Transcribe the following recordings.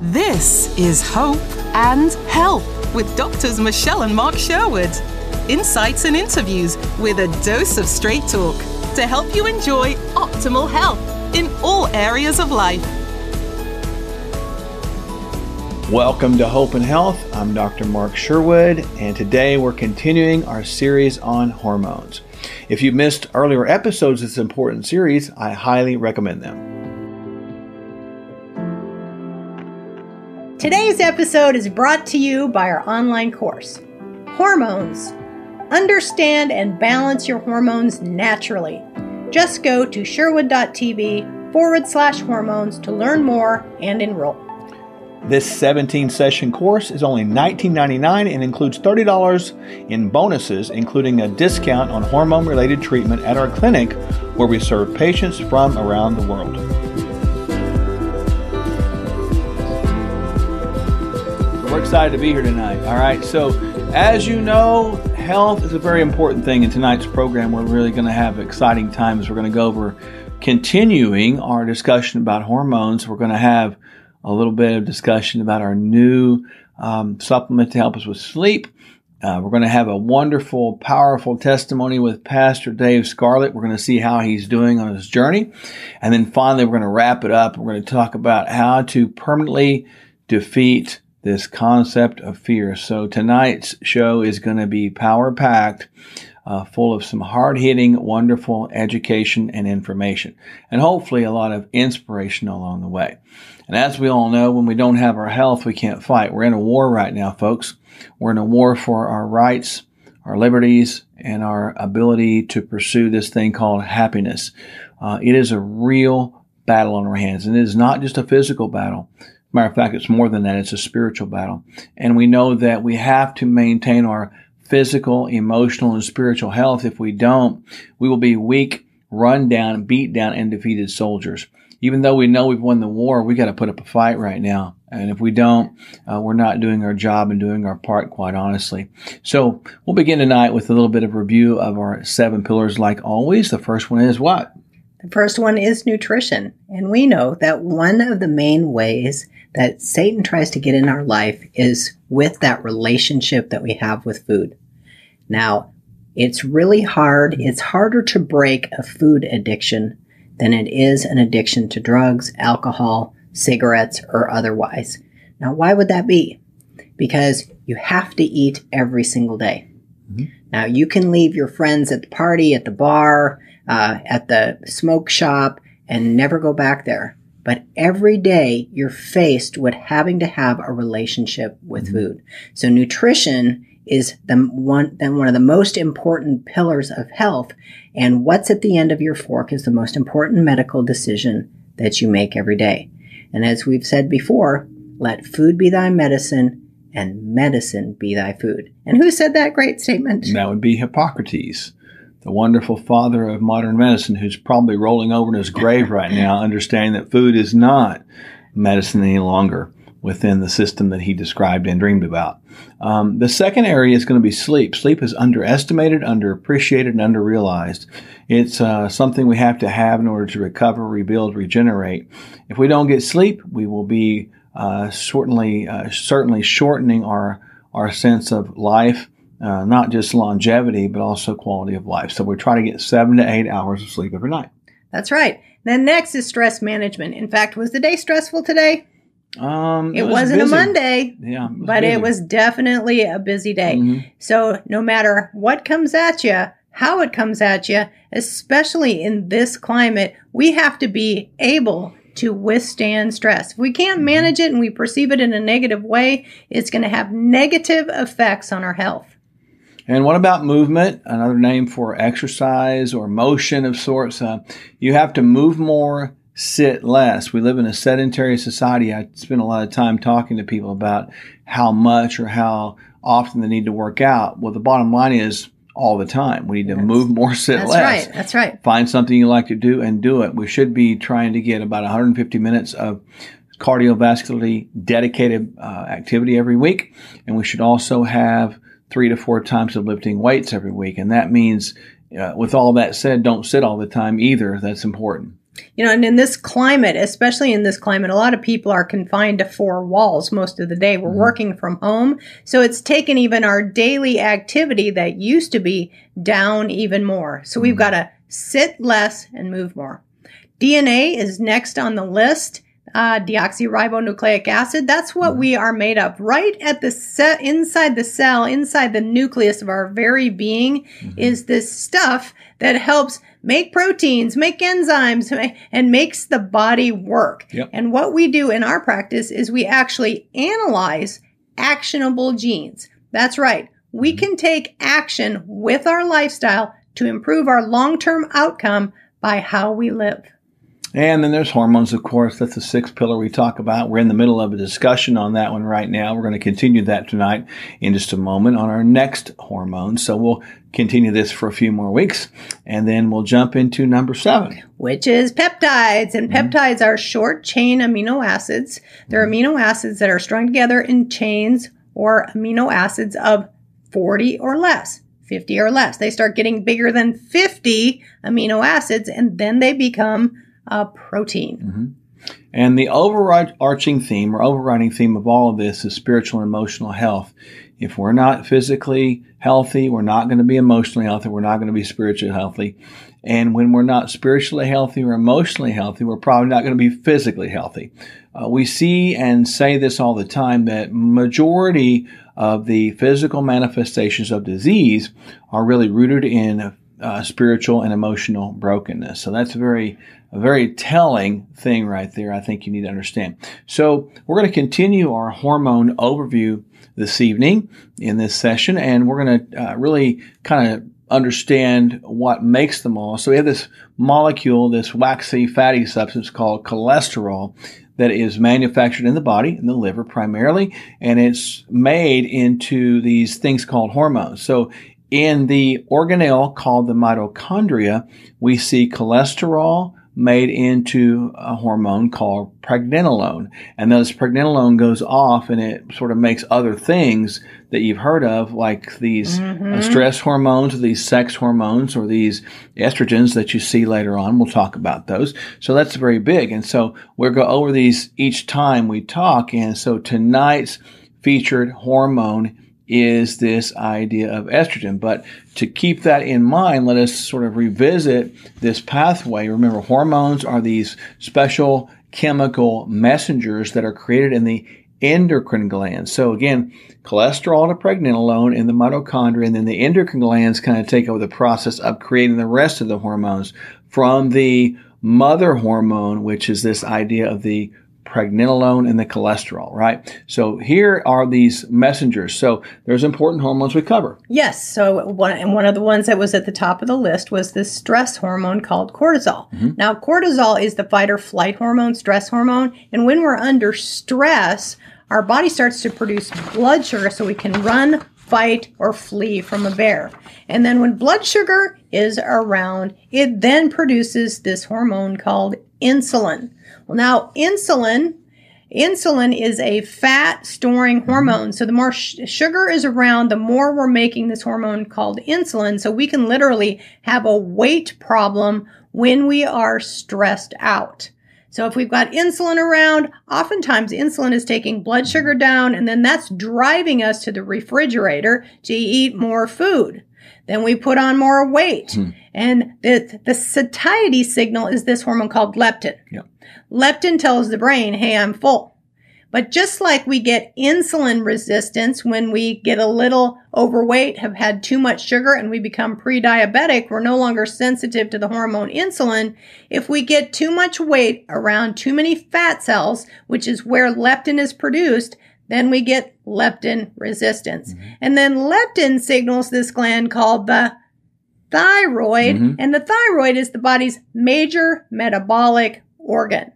This is Hope and Health with doctors Michelle and Mark Sherwood. Insights and interviews with a dose of straight talk to help you enjoy optimal health in all areas of life. Welcome to Hope and Health. I'm Dr. Mark Sherwood, and today we're continuing our series on hormones. If you missed earlier episodes of this important series, I highly recommend them. Today's episode is brought to you by our online course, Hormones. Understand and balance your hormones naturally. Just go to sherwood.tv forward slash hormones to learn more and enroll. This 17 session course is only $19.99 and includes $30 in bonuses, including a discount on hormone related treatment at our clinic where we serve patients from around the world. We're excited to be here tonight. All right. So, as you know, health is a very important thing. In tonight's program, we're really going to have exciting times. We're going to go over continuing our discussion about hormones. We're going to have a little bit of discussion about our new um, supplement to help us with sleep. Uh, we're going to have a wonderful, powerful testimony with Pastor Dave Scarlett. We're going to see how he's doing on his journey. And then finally, we're going to wrap it up. We're going to talk about how to permanently defeat this concept of fear. So tonight's show is going to be power packed, uh, full of some hard hitting, wonderful education and information, and hopefully a lot of inspiration along the way. And as we all know, when we don't have our health, we can't fight. We're in a war right now, folks. We're in a war for our rights, our liberties, and our ability to pursue this thing called happiness. Uh, it is a real battle on our hands, and it is not just a physical battle. Matter of fact, it's more than that. It's a spiritual battle. And we know that we have to maintain our physical, emotional, and spiritual health. If we don't, we will be weak, run down, beat down, and defeated soldiers. Even though we know we've won the war, we got to put up a fight right now. And if we don't, uh, we're not doing our job and doing our part, quite honestly. So we'll begin tonight with a little bit of review of our seven pillars, like always. The first one is what? The first one is nutrition. And we know that one of the main ways that Satan tries to get in our life is with that relationship that we have with food. Now, it's really hard. It's harder to break a food addiction than it is an addiction to drugs, alcohol, cigarettes, or otherwise. Now, why would that be? Because you have to eat every single day. Mm-hmm. Now, you can leave your friends at the party, at the bar, uh, at the smoke shop, and never go back there. But every day you're faced with having to have a relationship with mm-hmm. food. So nutrition is the one, then one of the most important pillars of health. And what's at the end of your fork is the most important medical decision that you make every day. And as we've said before, let food be thy medicine and medicine be thy food. And who said that great statement? That would be Hippocrates the wonderful father of modern medicine who's probably rolling over in his grave right now, understanding that food is not medicine any longer within the system that he described and dreamed about. Um, the second area is going to be sleep. Sleep is underestimated, underappreciated, and underrealized. It's uh, something we have to have in order to recover, rebuild, regenerate. If we don't get sleep, we will be uh, certainly uh, certainly shortening our our sense of life uh, not just longevity, but also quality of life. So we try to get seven to eight hours of sleep every night. That's right. Then next is stress management. In fact, was the day stressful today? Um, it, it was not a Monday, yeah, it but busy. it was definitely a busy day. Mm-hmm. So no matter what comes at you, how it comes at you, especially in this climate, we have to be able to withstand stress. If we can't mm-hmm. manage it and we perceive it in a negative way, it's going to have negative effects on our health. And what about movement? Another name for exercise or motion of sorts. Uh, you have to move more, sit less. We live in a sedentary society. I spend a lot of time talking to people about how much or how often they need to work out. Well, the bottom line is all the time. We need to that's, move more, sit that's less. That's right. That's right. Find something you like to do and do it. We should be trying to get about 150 minutes of cardiovascularly dedicated uh, activity every week. And we should also have three to four times of lifting weights every week. And that means, uh, with all that said, don't sit all the time either. That's important. You know, and in this climate, especially in this climate, a lot of people are confined to four walls most of the day. We're mm-hmm. working from home. So it's taken even our daily activity that used to be down even more. So we've mm-hmm. got to sit less and move more. DNA is next on the list. Uh, deoxyribonucleic acid. That's what mm-hmm. we are made of. Right at the set inside the cell, inside the nucleus of our very being, mm-hmm. is this stuff that helps make proteins, make enzymes, and makes the body work. Yep. And what we do in our practice is we actually analyze actionable genes. That's right. We mm-hmm. can take action with our lifestyle to improve our long term outcome by how we live. And then there's hormones, of course. That's the sixth pillar we talk about. We're in the middle of a discussion on that one right now. We're going to continue that tonight in just a moment on our next hormone. So we'll continue this for a few more weeks and then we'll jump into number seven, which is peptides. And mm-hmm. peptides are short chain amino acids. They're mm-hmm. amino acids that are strung together in chains or amino acids of 40 or less. 50 or less. They start getting bigger than 50 amino acids and then they become a protein. Mm-hmm. And the overarching theme or overriding theme of all of this is spiritual and emotional health. If we're not physically healthy, we're not going to be emotionally healthy, we're not going to be spiritually healthy. And when we're not spiritually healthy or emotionally healthy, we're probably not going to be physically healthy. Uh, we see and say this all the time that majority of the physical manifestations of disease are really rooted in uh, spiritual and emotional brokenness. So that's a very a very telling thing right there. I think you need to understand. So we're going to continue our hormone overview this evening in this session, and we're going to uh, really kind of understand what makes them all. So we have this molecule, this waxy fatty substance called cholesterol that is manufactured in the body, in the liver primarily, and it's made into these things called hormones. So in the organelle called the mitochondria, we see cholesterol, made into a hormone called pregnenolone. And those pregnenolone goes off and it sort of makes other things that you've heard of, like these uh, mm-hmm. stress hormones or these sex hormones or these estrogens that you see later on. We'll talk about those. So that's very big. And so we'll go over these each time we talk. And so tonight's featured hormone is this idea of estrogen. But to keep that in mind, let us sort of revisit this pathway. Remember, hormones are these special chemical messengers that are created in the endocrine glands. So again, cholesterol to pregnenolone in the mitochondria, and then the endocrine glands kind of take over the process of creating the rest of the hormones from the mother hormone, which is this idea of the pregnenolone and the cholesterol, right? So here are these messengers. So there's important hormones we cover. Yes. So one and one of the ones that was at the top of the list was this stress hormone called cortisol. Mm-hmm. Now cortisol is the fight or flight hormone, stress hormone, and when we're under stress, our body starts to produce blood sugar so we can run, fight, or flee from a bear. And then when blood sugar is around, it then produces this hormone called insulin. Well, now insulin, insulin is a fat storing hormone. So the more sh- sugar is around, the more we're making this hormone called insulin. So we can literally have a weight problem when we are stressed out. So if we've got insulin around, oftentimes insulin is taking blood sugar down and then that's driving us to the refrigerator to eat more food. Then we put on more weight. Hmm. And the, the satiety signal is this hormone called leptin. Yep. Leptin tells the brain, hey, I'm full. But just like we get insulin resistance when we get a little overweight, have had too much sugar, and we become pre diabetic, we're no longer sensitive to the hormone insulin. If we get too much weight around too many fat cells, which is where leptin is produced, then we get leptin resistance. Mm-hmm. And then leptin signals this gland called the thyroid, mm-hmm. and the thyroid is the body's major metabolic organ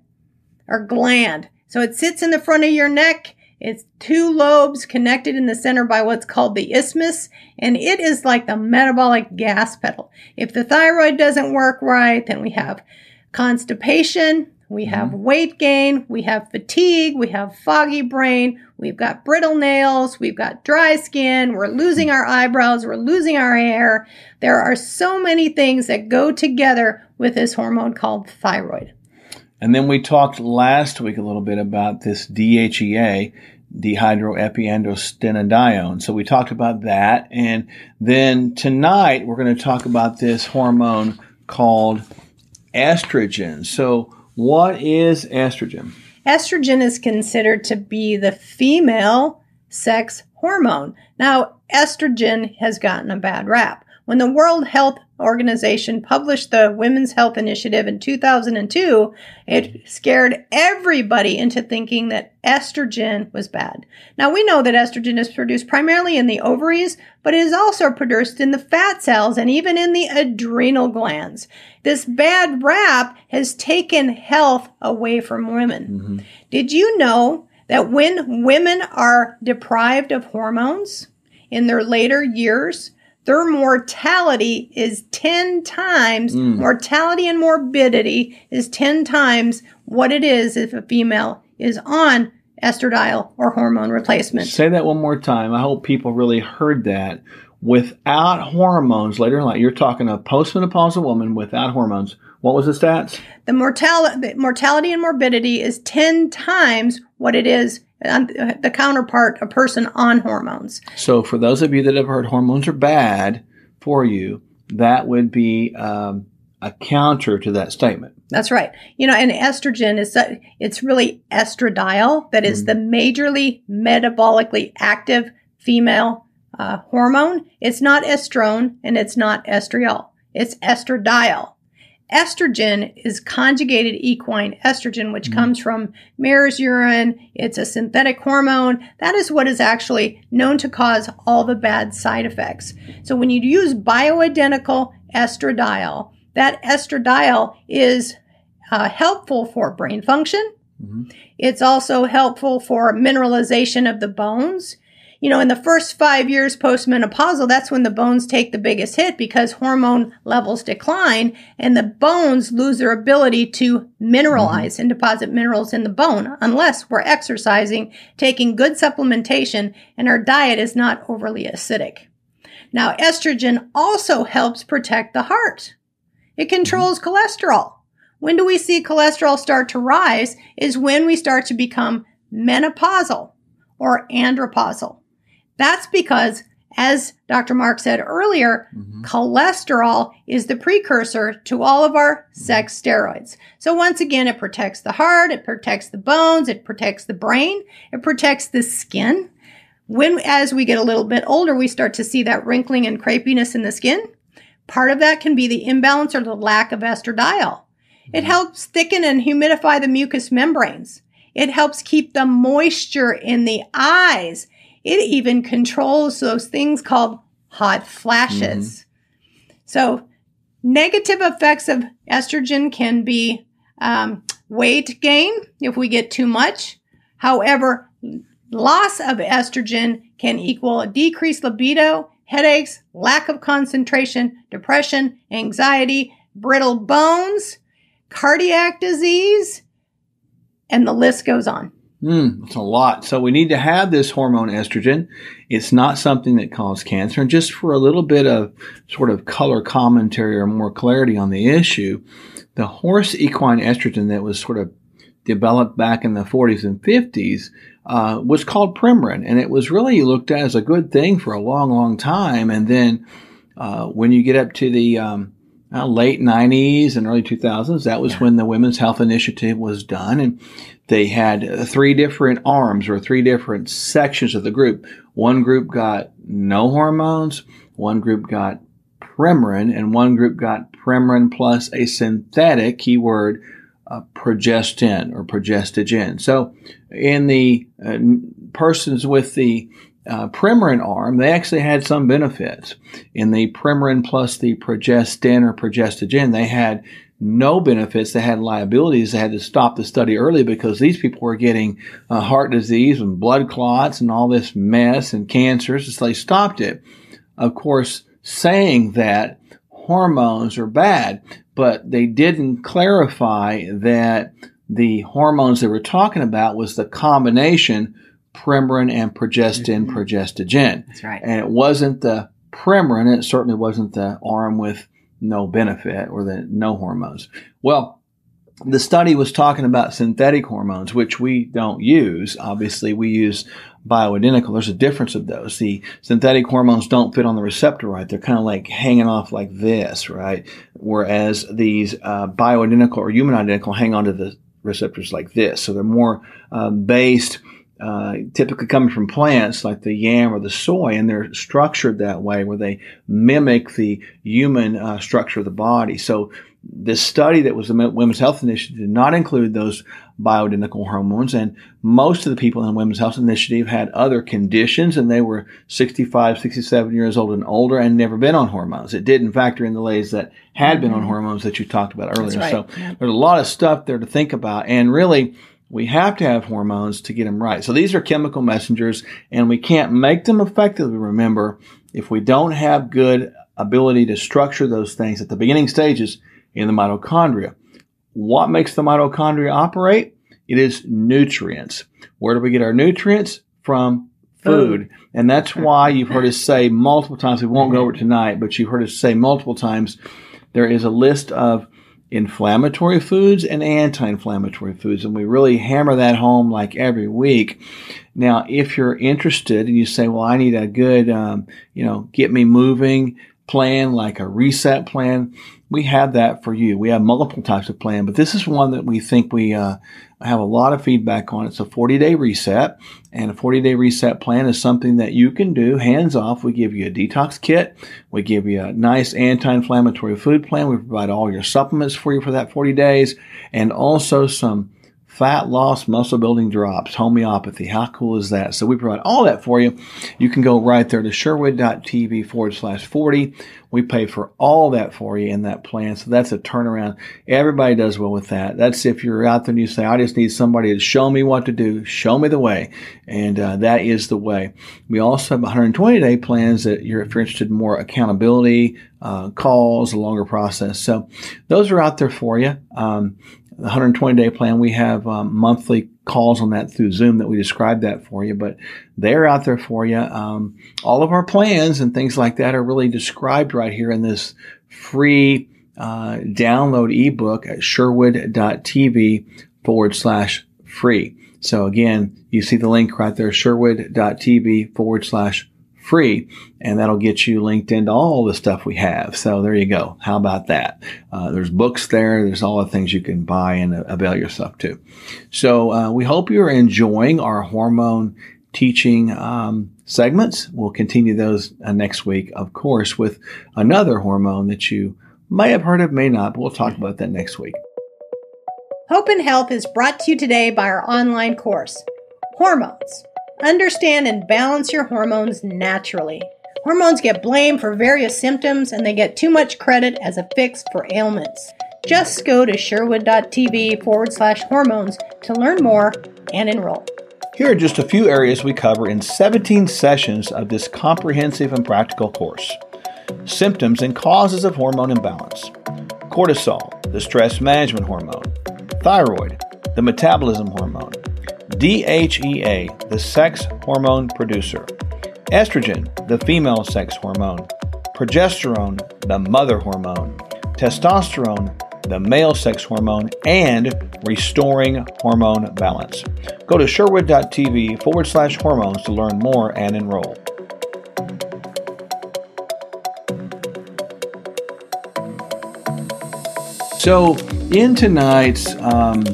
or gland. So it sits in the front of your neck. It's two lobes connected in the center by what's called the isthmus, and it is like the metabolic gas pedal. If the thyroid doesn't work right, then we have constipation, we have mm-hmm. weight gain, we have fatigue, we have foggy brain, we've got brittle nails, we've got dry skin, we're losing our eyebrows, we're losing our hair. There are so many things that go together with this hormone called thyroid. And then we talked last week a little bit about this DHEA, dehydroepiandrostenedione. So we talked about that. And then tonight we're going to talk about this hormone called estrogen. So, what is estrogen? Estrogen is considered to be the female sex hormone. Now, estrogen has gotten a bad rap. When the World Health Organization published the Women's Health Initiative in 2002, it scared everybody into thinking that estrogen was bad. Now we know that estrogen is produced primarily in the ovaries, but it is also produced in the fat cells and even in the adrenal glands. This bad rap has taken health away from women. Mm-hmm. Did you know that when women are deprived of hormones in their later years, their mortality is 10 times, mm. mortality and morbidity is 10 times what it is if a female is on estradiol or hormone replacement. Say that one more time. I hope people really heard that. Without hormones later in life, you're talking a postmenopausal woman without hormones. What was the stats? The mortality, mortality and morbidity is 10 times what it is the counterpart, a person on hormones. So, for those of you that have heard hormones are bad for you, that would be um, a counter to that statement. That's right. You know, and estrogen is it's really estradiol that is mm the majorly metabolically active female uh, hormone. It's not estrone and it's not estriol. It's estradiol. Estrogen is conjugated equine estrogen, which mm comes from mare's urine. It's a synthetic hormone. That is what is actually known to cause all the bad side effects. So when you use bioidentical estradiol, that estradiol is uh, helpful for brain function. Mm-hmm. It's also helpful for mineralization of the bones you know, in the first five years postmenopausal, that's when the bones take the biggest hit because hormone levels decline and the bones lose their ability to mineralize and deposit minerals in the bone unless we're exercising, taking good supplementation, and our diet is not overly acidic. Now, estrogen also helps protect the heart. It controls cholesterol. When do we see cholesterol start to rise is when we start to become menopausal or andropausal. That's because, as Dr. Mark said earlier, mm-hmm. cholesterol is the precursor to all of our sex steroids. So once again, it protects the heart, it protects the bones, it protects the brain, it protects the skin. When, as we get a little bit older, we start to see that wrinkling and crepiness in the skin. Part of that can be the imbalance or the lack of estradiol. It mm-hmm. helps thicken and humidify the mucous membranes. It helps keep the moisture in the eyes it even controls those things called hot flashes. Mm-hmm. So, negative effects of estrogen can be um, weight gain if we get too much. However, loss of estrogen can equal a decreased libido, headaches, lack of concentration, depression, anxiety, brittle bones, cardiac disease, and the list goes on. Mm, it's a lot. So we need to have this hormone estrogen. It's not something that causes cancer. And just for a little bit of sort of color commentary or more clarity on the issue, the horse equine estrogen that was sort of developed back in the 40s and 50s uh, was called Premarin. And it was really looked at as a good thing for a long, long time. And then uh, when you get up to the um, uh, late 90s and early 2000s, that was yeah. when the Women's Health Initiative was done. And they had three different arms or three different sections of the group. One group got no hormones, one group got Premarin, and one group got Premarin plus a synthetic keyword uh, progestin or progestogen. So, in the uh, persons with the uh, Premarin arm, they actually had some benefits. In the Premarin plus the progestin or progestogen, they had no benefits. They had liabilities. They had to stop the study early because these people were getting uh, heart disease and blood clots and all this mess and cancers. So they stopped it. Of course, saying that hormones are bad, but they didn't clarify that the hormones they were talking about was the combination Premarin and progestin, mm-hmm. progestogen. That's right. And it wasn't the Premarin, it certainly wasn't the arm with no benefit or the no hormones. Well, the study was talking about synthetic hormones, which we don't use. Obviously, we use bioidentical. There's a difference of those. The synthetic hormones don't fit on the receptor right. They're kind of like hanging off like this, right? Whereas these uh, bioidentical or human identical hang onto the receptors like this. So they're more um, based uh, typically coming from plants like the yam or the soy, and they're structured that way where they mimic the human uh, structure of the body. So this study that was the Women's Health Initiative did not include those bioidentical hormones, and most of the people in the Women's Health Initiative had other conditions, and they were 65, 67 years old and older, and never been on hormones. It didn't factor in the ladies that had been on mm-hmm. hormones that you talked about earlier. Right. So yeah. there's a lot of stuff there to think about, and really we have to have hormones to get them right. So these are chemical messengers and we can't make them effectively, remember, if we don't have good ability to structure those things at the beginning stages in the mitochondria. What makes the mitochondria operate? It is nutrients. Where do we get our nutrients? From food. And that's why you've heard us say multiple times, we won't go over it tonight, but you've heard us say multiple times, there is a list of inflammatory foods and anti-inflammatory foods. And we really hammer that home like every week. Now, if you're interested and you say, well, I need a good, um, you know, get me moving plan, like a reset plan, we have that for you. We have multiple types of plan, but this is one that we think we uh, have a lot of feedback on. It's a 40 day reset, and a 40 day reset plan is something that you can do hands off. We give you a detox kit, we give you a nice anti inflammatory food plan, we provide all your supplements for you for that 40 days, and also some fat loss, muscle building drops, homeopathy. How cool is that? So we provide all that for you. You can go right there to sherwood.tv forward slash 40. We pay for all that for you in that plan. So that's a turnaround. Everybody does well with that. That's if you're out there and you say, I just need somebody to show me what to do, show me the way. And uh, that is the way. We also have 120 day plans that you're, if you're interested in more accountability, uh, calls, a longer process. So those are out there for you. Um, the 120 day plan, we have um, monthly calls on that through Zoom that we describe that for you, but they're out there for you. Um, all of our plans and things like that are really described right here in this free uh, download ebook at sherwood.tv forward slash free. So again, you see the link right there, sherwood.tv forward slash free, and that'll get you linked into all the stuff we have. So there you go. How about that? Uh, there's books there. There's all the things you can buy and avail yourself to. So uh, we hope you're enjoying our hormone teaching um, segments. We'll continue those uh, next week, of course, with another hormone that you may have heard of, may not. But we'll talk about that next week. Hope and Health is brought to you today by our online course, Hormones Understand and balance your hormones naturally. Hormones get blamed for various symptoms and they get too much credit as a fix for ailments. Just go to sherwood.tv forward slash hormones to learn more and enroll. Here are just a few areas we cover in 17 sessions of this comprehensive and practical course symptoms and causes of hormone imbalance, cortisol, the stress management hormone, thyroid, the metabolism hormone DHEA, the sex hormone producer, estrogen, the female sex hormone, progesterone, the mother hormone, testosterone, the male sex hormone, and restoring hormone balance. Go to sherwood.tv forward slash hormones to learn more and enroll. So, in tonight's um,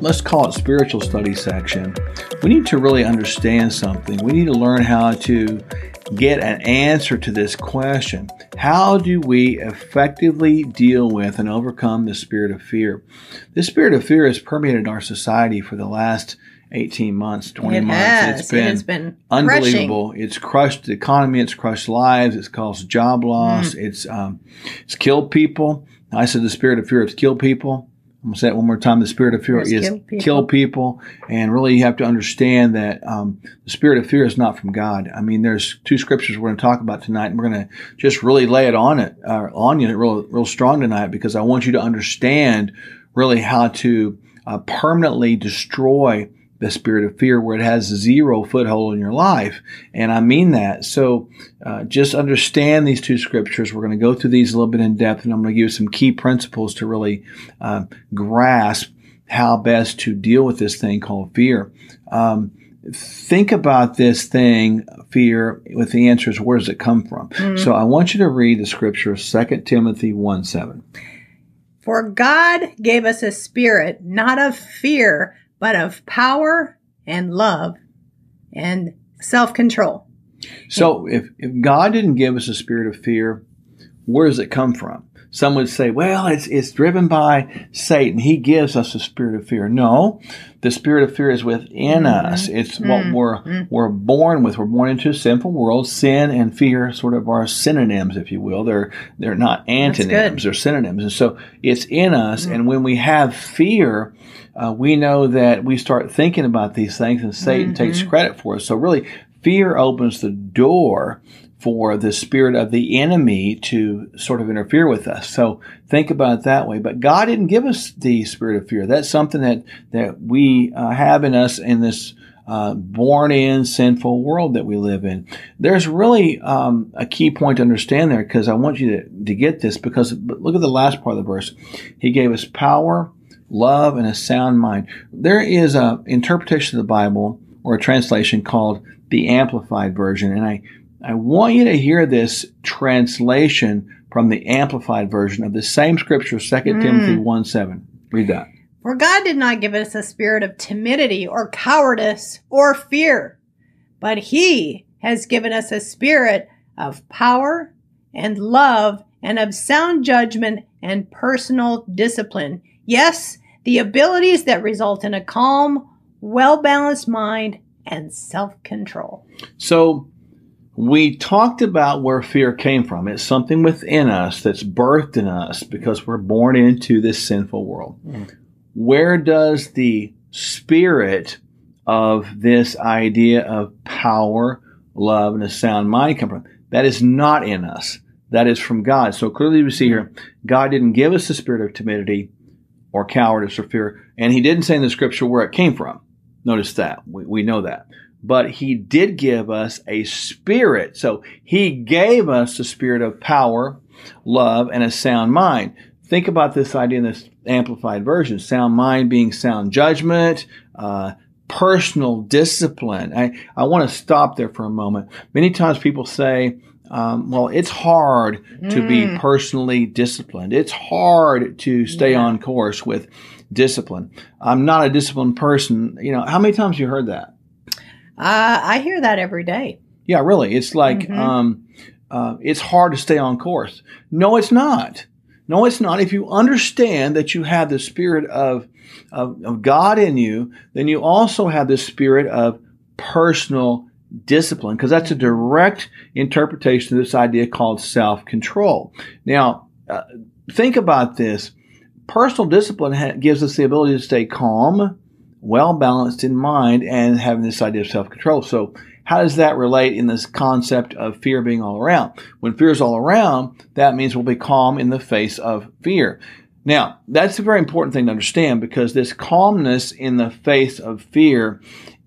let's call it spiritual study section, we need to really understand something. We need to learn how to get an answer to this question. How do we effectively deal with and overcome the spirit of fear? This spirit of fear has permeated our society for the last 18 months, 20 it months. Has. It's been, it has been unbelievable. Crushing. It's crushed the economy, it's crushed lives, it's caused job loss, mm. it's um, it's killed people. I said the spirit of fear has killed people. I'm gonna say it one more time. The spirit of fear is kill people. kill people. and really you have to understand that um, the spirit of fear is not from God. I mean, there's two scriptures we're going to talk about tonight, and we're going to just really lay it on it uh, on you real real strong tonight because I want you to understand really how to uh, permanently destroy the spirit of fear where it has zero foothold in your life. And I mean that. So uh, just understand these two scriptures. We're going to go through these a little bit in depth, and I'm going to give you some key principles to really uh, grasp how best to deal with this thing called fear. Um, think about this thing, fear, with the answers, where does it come from? Mm-hmm. So I want you to read the scripture, 2 Timothy 1 7. For God gave us a spirit, not of fear, but of power and love and self control. So if, if God didn't give us a spirit of fear, where does it come from? Some would say, well, it's, it's driven by Satan. He gives us a spirit of fear. No, the spirit of fear is within mm-hmm. us. It's mm-hmm. what we're, mm-hmm. we're born with. We're born into a sinful world. Sin and fear sort of are synonyms, if you will. They're, they're not antonyms. They're synonyms. And so it's in us. Mm-hmm. And when we have fear, uh, we know that we start thinking about these things and Satan takes mm-hmm. credit for us. So really, fear opens the door for the spirit of the enemy to sort of interfere with us. So think about it that way. But God didn't give us the spirit of fear. That's something that that we uh, have in us in this uh, born in sinful world that we live in. There's really um, a key point to understand there because I want you to, to get this because look at the last part of the verse. He gave us power, love, and a sound mind. There is a interpretation of the Bible or a translation called the Amplified Version, and I I want you to hear this translation from the Amplified Version of the same scripture, 2 mm. Timothy 1 7. Read that. For God did not give us a spirit of timidity or cowardice or fear, but He has given us a spirit of power and love and of sound judgment and personal discipline. Yes, the abilities that result in a calm, well balanced mind and self control. So, we talked about where fear came from. It's something within us that's birthed in us because we're born into this sinful world. Mm. Where does the spirit of this idea of power, love, and a sound mind come from? That is not in us. That is from God. So clearly we see here, God didn't give us the spirit of timidity or cowardice or fear, and He didn't say in the scripture where it came from. Notice that. We, we know that but he did give us a spirit. So he gave us the spirit of power, love, and a sound mind. Think about this idea in this amplified version sound mind being sound judgment, uh, personal discipline. I, I want to stop there for a moment. Many times people say, um, well, it's hard to mm. be personally disciplined. It's hard to stay yeah. on course with discipline. I'm not a disciplined person. You know, how many times you heard that? Uh, I hear that every day. Yeah, really. It's like mm-hmm. um, uh, it's hard to stay on course. No, it's not. No, it's not. If you understand that you have the spirit of, of, of God in you, then you also have the spirit of personal discipline, because that's a direct interpretation of this idea called self control. Now, uh, think about this. Personal discipline ha- gives us the ability to stay calm, well balanced in mind and having this idea of self control. So, how does that relate in this concept of fear being all around? When fear is all around, that means we'll be calm in the face of fear. Now, that's a very important thing to understand because this calmness in the face of fear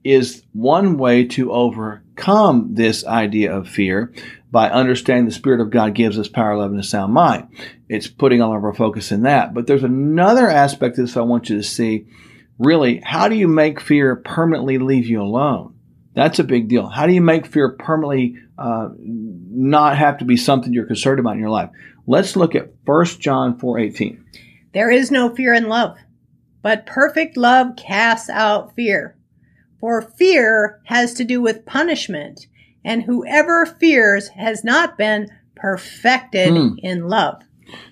is one way to overcome this idea of fear by understanding the Spirit of God gives us power, love, and a sound mind. It's putting all of our focus in that. But there's another aspect of this I want you to see really, how do you make fear permanently leave you alone? That's a big deal. How do you make fear permanently uh, not have to be something you're concerned about in your life? Let's look at 1 John 4:18. There is no fear in love, but perfect love casts out fear. For fear has to do with punishment, and whoever fears has not been perfected hmm. in love.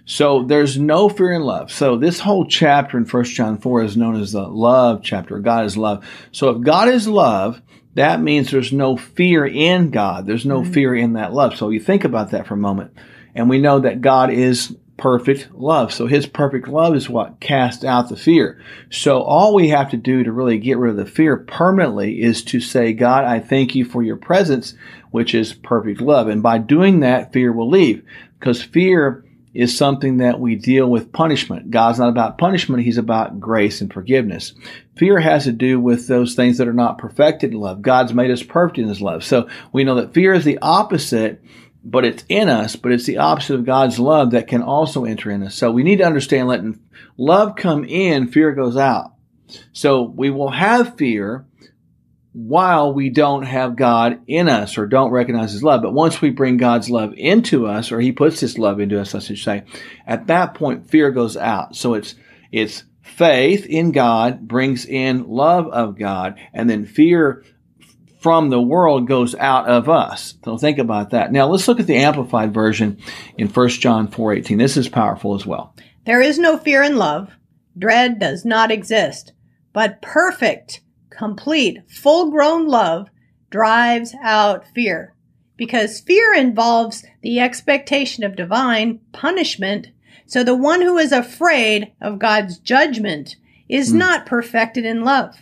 So there's no fear in love. So this whole chapter in 1 John 4 is known as the love chapter. God is love. So if God is love, that means there's no fear in God. There's no mm-hmm. fear in that love. So you think about that for a moment. And we know that God is perfect love. So his perfect love is what casts out the fear. So all we have to do to really get rid of the fear permanently is to say, God, I thank you for your presence, which is perfect love. And by doing that, fear will leave because fear is something that we deal with punishment. God's not about punishment, He's about grace and forgiveness. Fear has to do with those things that are not perfected in love. God's made us perfect in His love. So we know that fear is the opposite, but it's in us, but it's the opposite of God's love that can also enter in us. So we need to understand letting love come in, fear goes out. So we will have fear while we don't have God in us or don't recognize His love. But once we bring God's love into us, or He puts His love into us, I should say, at that point fear goes out. So it's it's faith in God brings in love of God, and then fear from the world goes out of us. So think about that. Now let's look at the amplified version in 1 John 4:18. This is powerful as well. There is no fear in love. Dread does not exist, but perfect complete, full grown love drives out fear. Because fear involves the expectation of divine punishment. So the one who is afraid of God's judgment is mm. not perfected in love,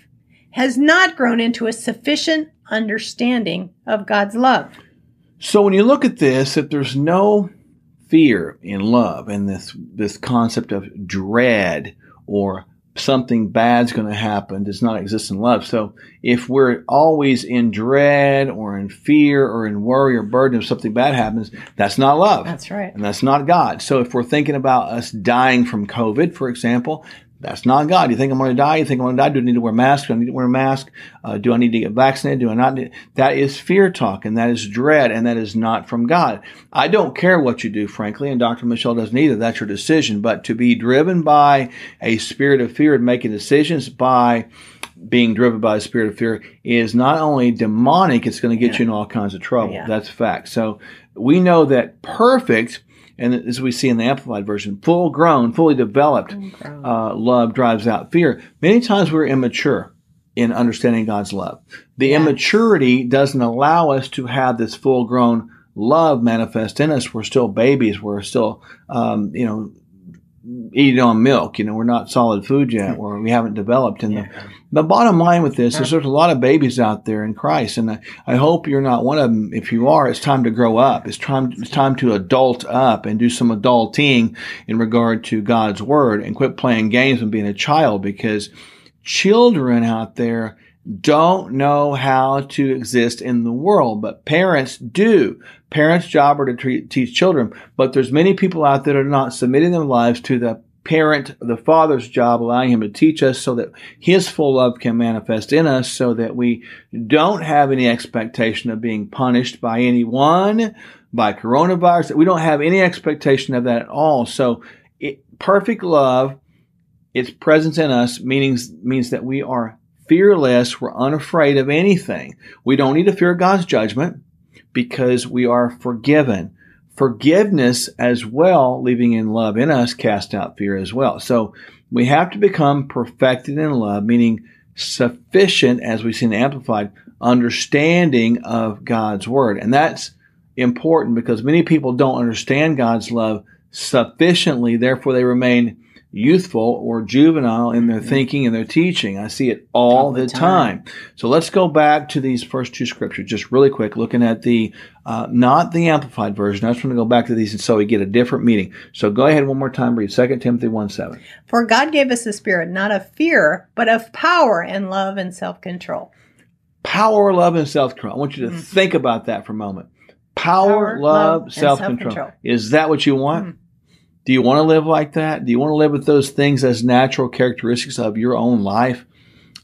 has not grown into a sufficient understanding of God's love. So when you look at this, if there's no fear in love and this this concept of dread or something bad's going to happen does not exist in love. So if we're always in dread or in fear or in worry or burden if something bad happens, that's not love. That's right. And that's not God. So if we're thinking about us dying from COVID, for example, that's not God. You think I'm going to die? You think I'm going to die? Do I need to wear a mask? Do I need to wear a mask? Uh, do I need to get vaccinated? Do I not? Need? That is fear talk and that is dread and that is not from God. I don't care what you do, frankly, and Dr. Michelle doesn't either. That's your decision. But to be driven by a spirit of fear and making decisions by being driven by a spirit of fear is not only demonic, it's going to get yeah. you in all kinds of trouble. Yeah. That's a fact. So we know that perfect and as we see in the Amplified Version, full grown, fully developed uh, love drives out fear. Many times we're immature in understanding God's love. The yeah. immaturity doesn't allow us to have this full grown love manifest in us. We're still babies. We're still, um, you know, eating on milk. You know, we're not solid food yet, or we haven't developed. And yeah. the, the bottom line with this is there's a lot of babies out there in Christ, and I, I, hope you're not one of them. If you are, it's time to grow up. It's time it's time to adult up and do some adulting in regard to God's word, and quit playing games and being a child because children out there don't know how to exist in the world, but parents do. Parents' job are to treat, teach children, but there's many people out there that are not submitting their lives to the parent, the father's job, allowing him to teach us so that his full love can manifest in us so that we don't have any expectation of being punished by anyone, by coronavirus, that we don't have any expectation of that at all. So it, perfect love, its presence in us means, means that we are fearless. We're unafraid of anything. We don't need to fear God's judgment because we are forgiven. Forgiveness as well, leaving in love in us, cast out fear as well. So we have to become perfected in love, meaning sufficient, as we see in Amplified, understanding of God's Word. And that's important because many people don't understand God's love sufficiently, therefore they remain youthful or juvenile in their thinking and their teaching. I see it all, all the, the time. time. So let's go back to these first two scriptures just really quick, looking at the uh, not the amplified version. I just want to go back to these and so we get a different meaning. So go ahead one more time, read 2 Timothy 1 7. For God gave us a spirit not of fear, but of power and love and self control. Power, love, and self control. I want you to mm-hmm. think about that for a moment. Power, power love, love self control. Is that what you want? Mm-hmm. Do you want to live like that? Do you want to live with those things as natural characteristics of your own life?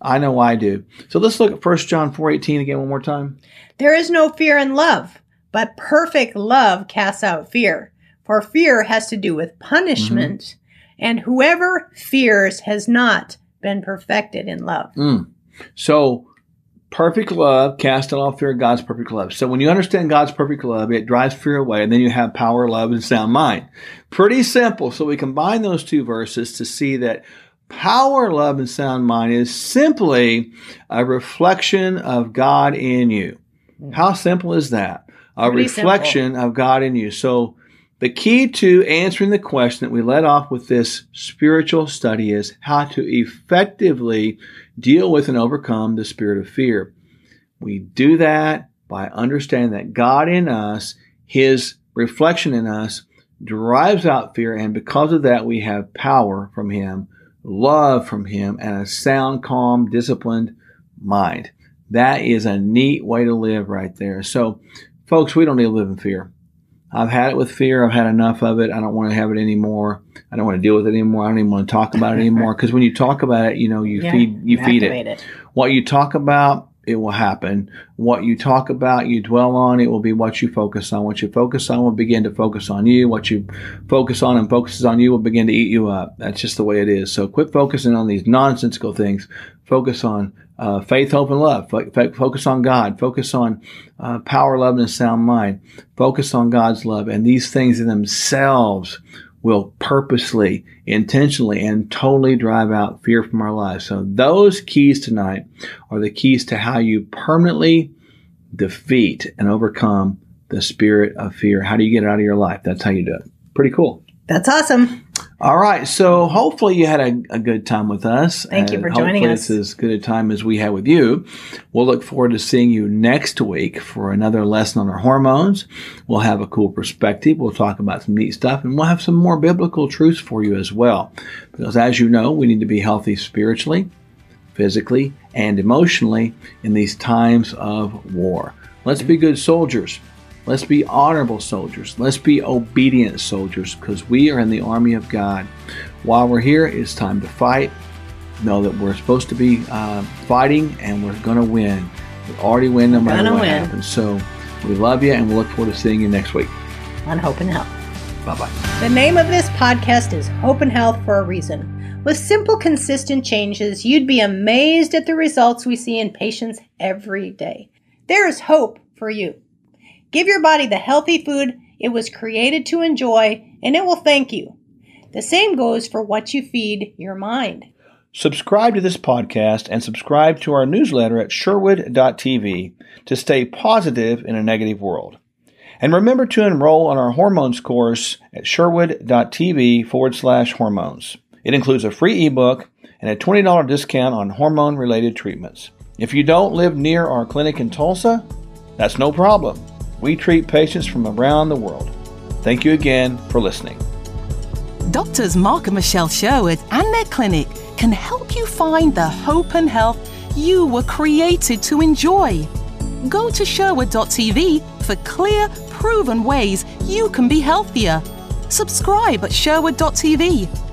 I know I do. So let's look at 1 John 4:18 again one more time. There is no fear in love, but perfect love casts out fear. For fear has to do with punishment, mm-hmm. and whoever fears has not been perfected in love. Mm. So perfect love cast all fear God's perfect love. So when you understand God's perfect love, it drives fear away, and then you have power, love, and sound mind. Pretty simple. So we combine those two verses to see that power, love, and sound mind is simply a reflection of God in you. Hmm. How simple is that? A Pretty reflection simple. of God in you. So the key to answering the question that we led off with this spiritual study is how to effectively deal with and overcome the spirit of fear. We do that by understanding that God in us, His reflection in us, drives out fear. And because of that, we have power from Him, love from Him, and a sound, calm, disciplined mind. That is a neat way to live right there. So, folks, we don't need to live in fear. I've had it with fear. I've had enough of it. I don't want to have it anymore. I don't want to deal with it anymore. I don't even want to talk about it anymore. Because when you talk about it, you know, you Yeah, feed you feed it. it. What you talk about, it will happen. What you talk about, you dwell on, it will be what you focus on. What you focus on will begin to focus on you. What you focus on and focuses on you will begin to eat you up. That's just the way it is. So quit focusing on these nonsensical things. Focus on uh, faith, hope, and love. Fo- focus on God. Focus on uh, power, love, and a sound mind. Focus on God's love. And these things in themselves will purposely, intentionally, and totally drive out fear from our lives. So those keys tonight are the keys to how you permanently defeat and overcome the spirit of fear. How do you get it out of your life? That's how you do it. Pretty cool. That's awesome. All right. So hopefully you had a, a good time with us. Thank you for joining us. It's as good a time as we had with you. We'll look forward to seeing you next week for another lesson on our hormones. We'll have a cool perspective. We'll talk about some neat stuff and we'll have some more biblical truths for you as well. Because as you know, we need to be healthy spiritually, physically, and emotionally in these times of war. Let's be good soldiers. Let's be honorable soldiers. Let's be obedient soldiers because we are in the army of God. While we're here, it's time to fight. Know that we're supposed to be uh, fighting and we're going to win. We already win no matter gonna what win. happens. So we love you and we look forward to seeing you next week. On Hope and Health. Bye bye. The name of this podcast is Hope and Health for a reason. With simple, consistent changes, you'd be amazed at the results we see in patients every day. There is hope for you. Give your body the healthy food it was created to enjoy, and it will thank you. The same goes for what you feed your mind. Subscribe to this podcast and subscribe to our newsletter at sherwood.tv to stay positive in a negative world. And remember to enroll on our hormones course at sherwood.tv forward slash hormones. It includes a free ebook and a $20 discount on hormone related treatments. If you don't live near our clinic in Tulsa, that's no problem. We treat patients from around the world. Thank you again for listening. Doctors Mark and Michelle Sherwood and their clinic can help you find the hope and health you were created to enjoy. Go to Sherwood.tv for clear, proven ways you can be healthier. Subscribe at Sherwood.tv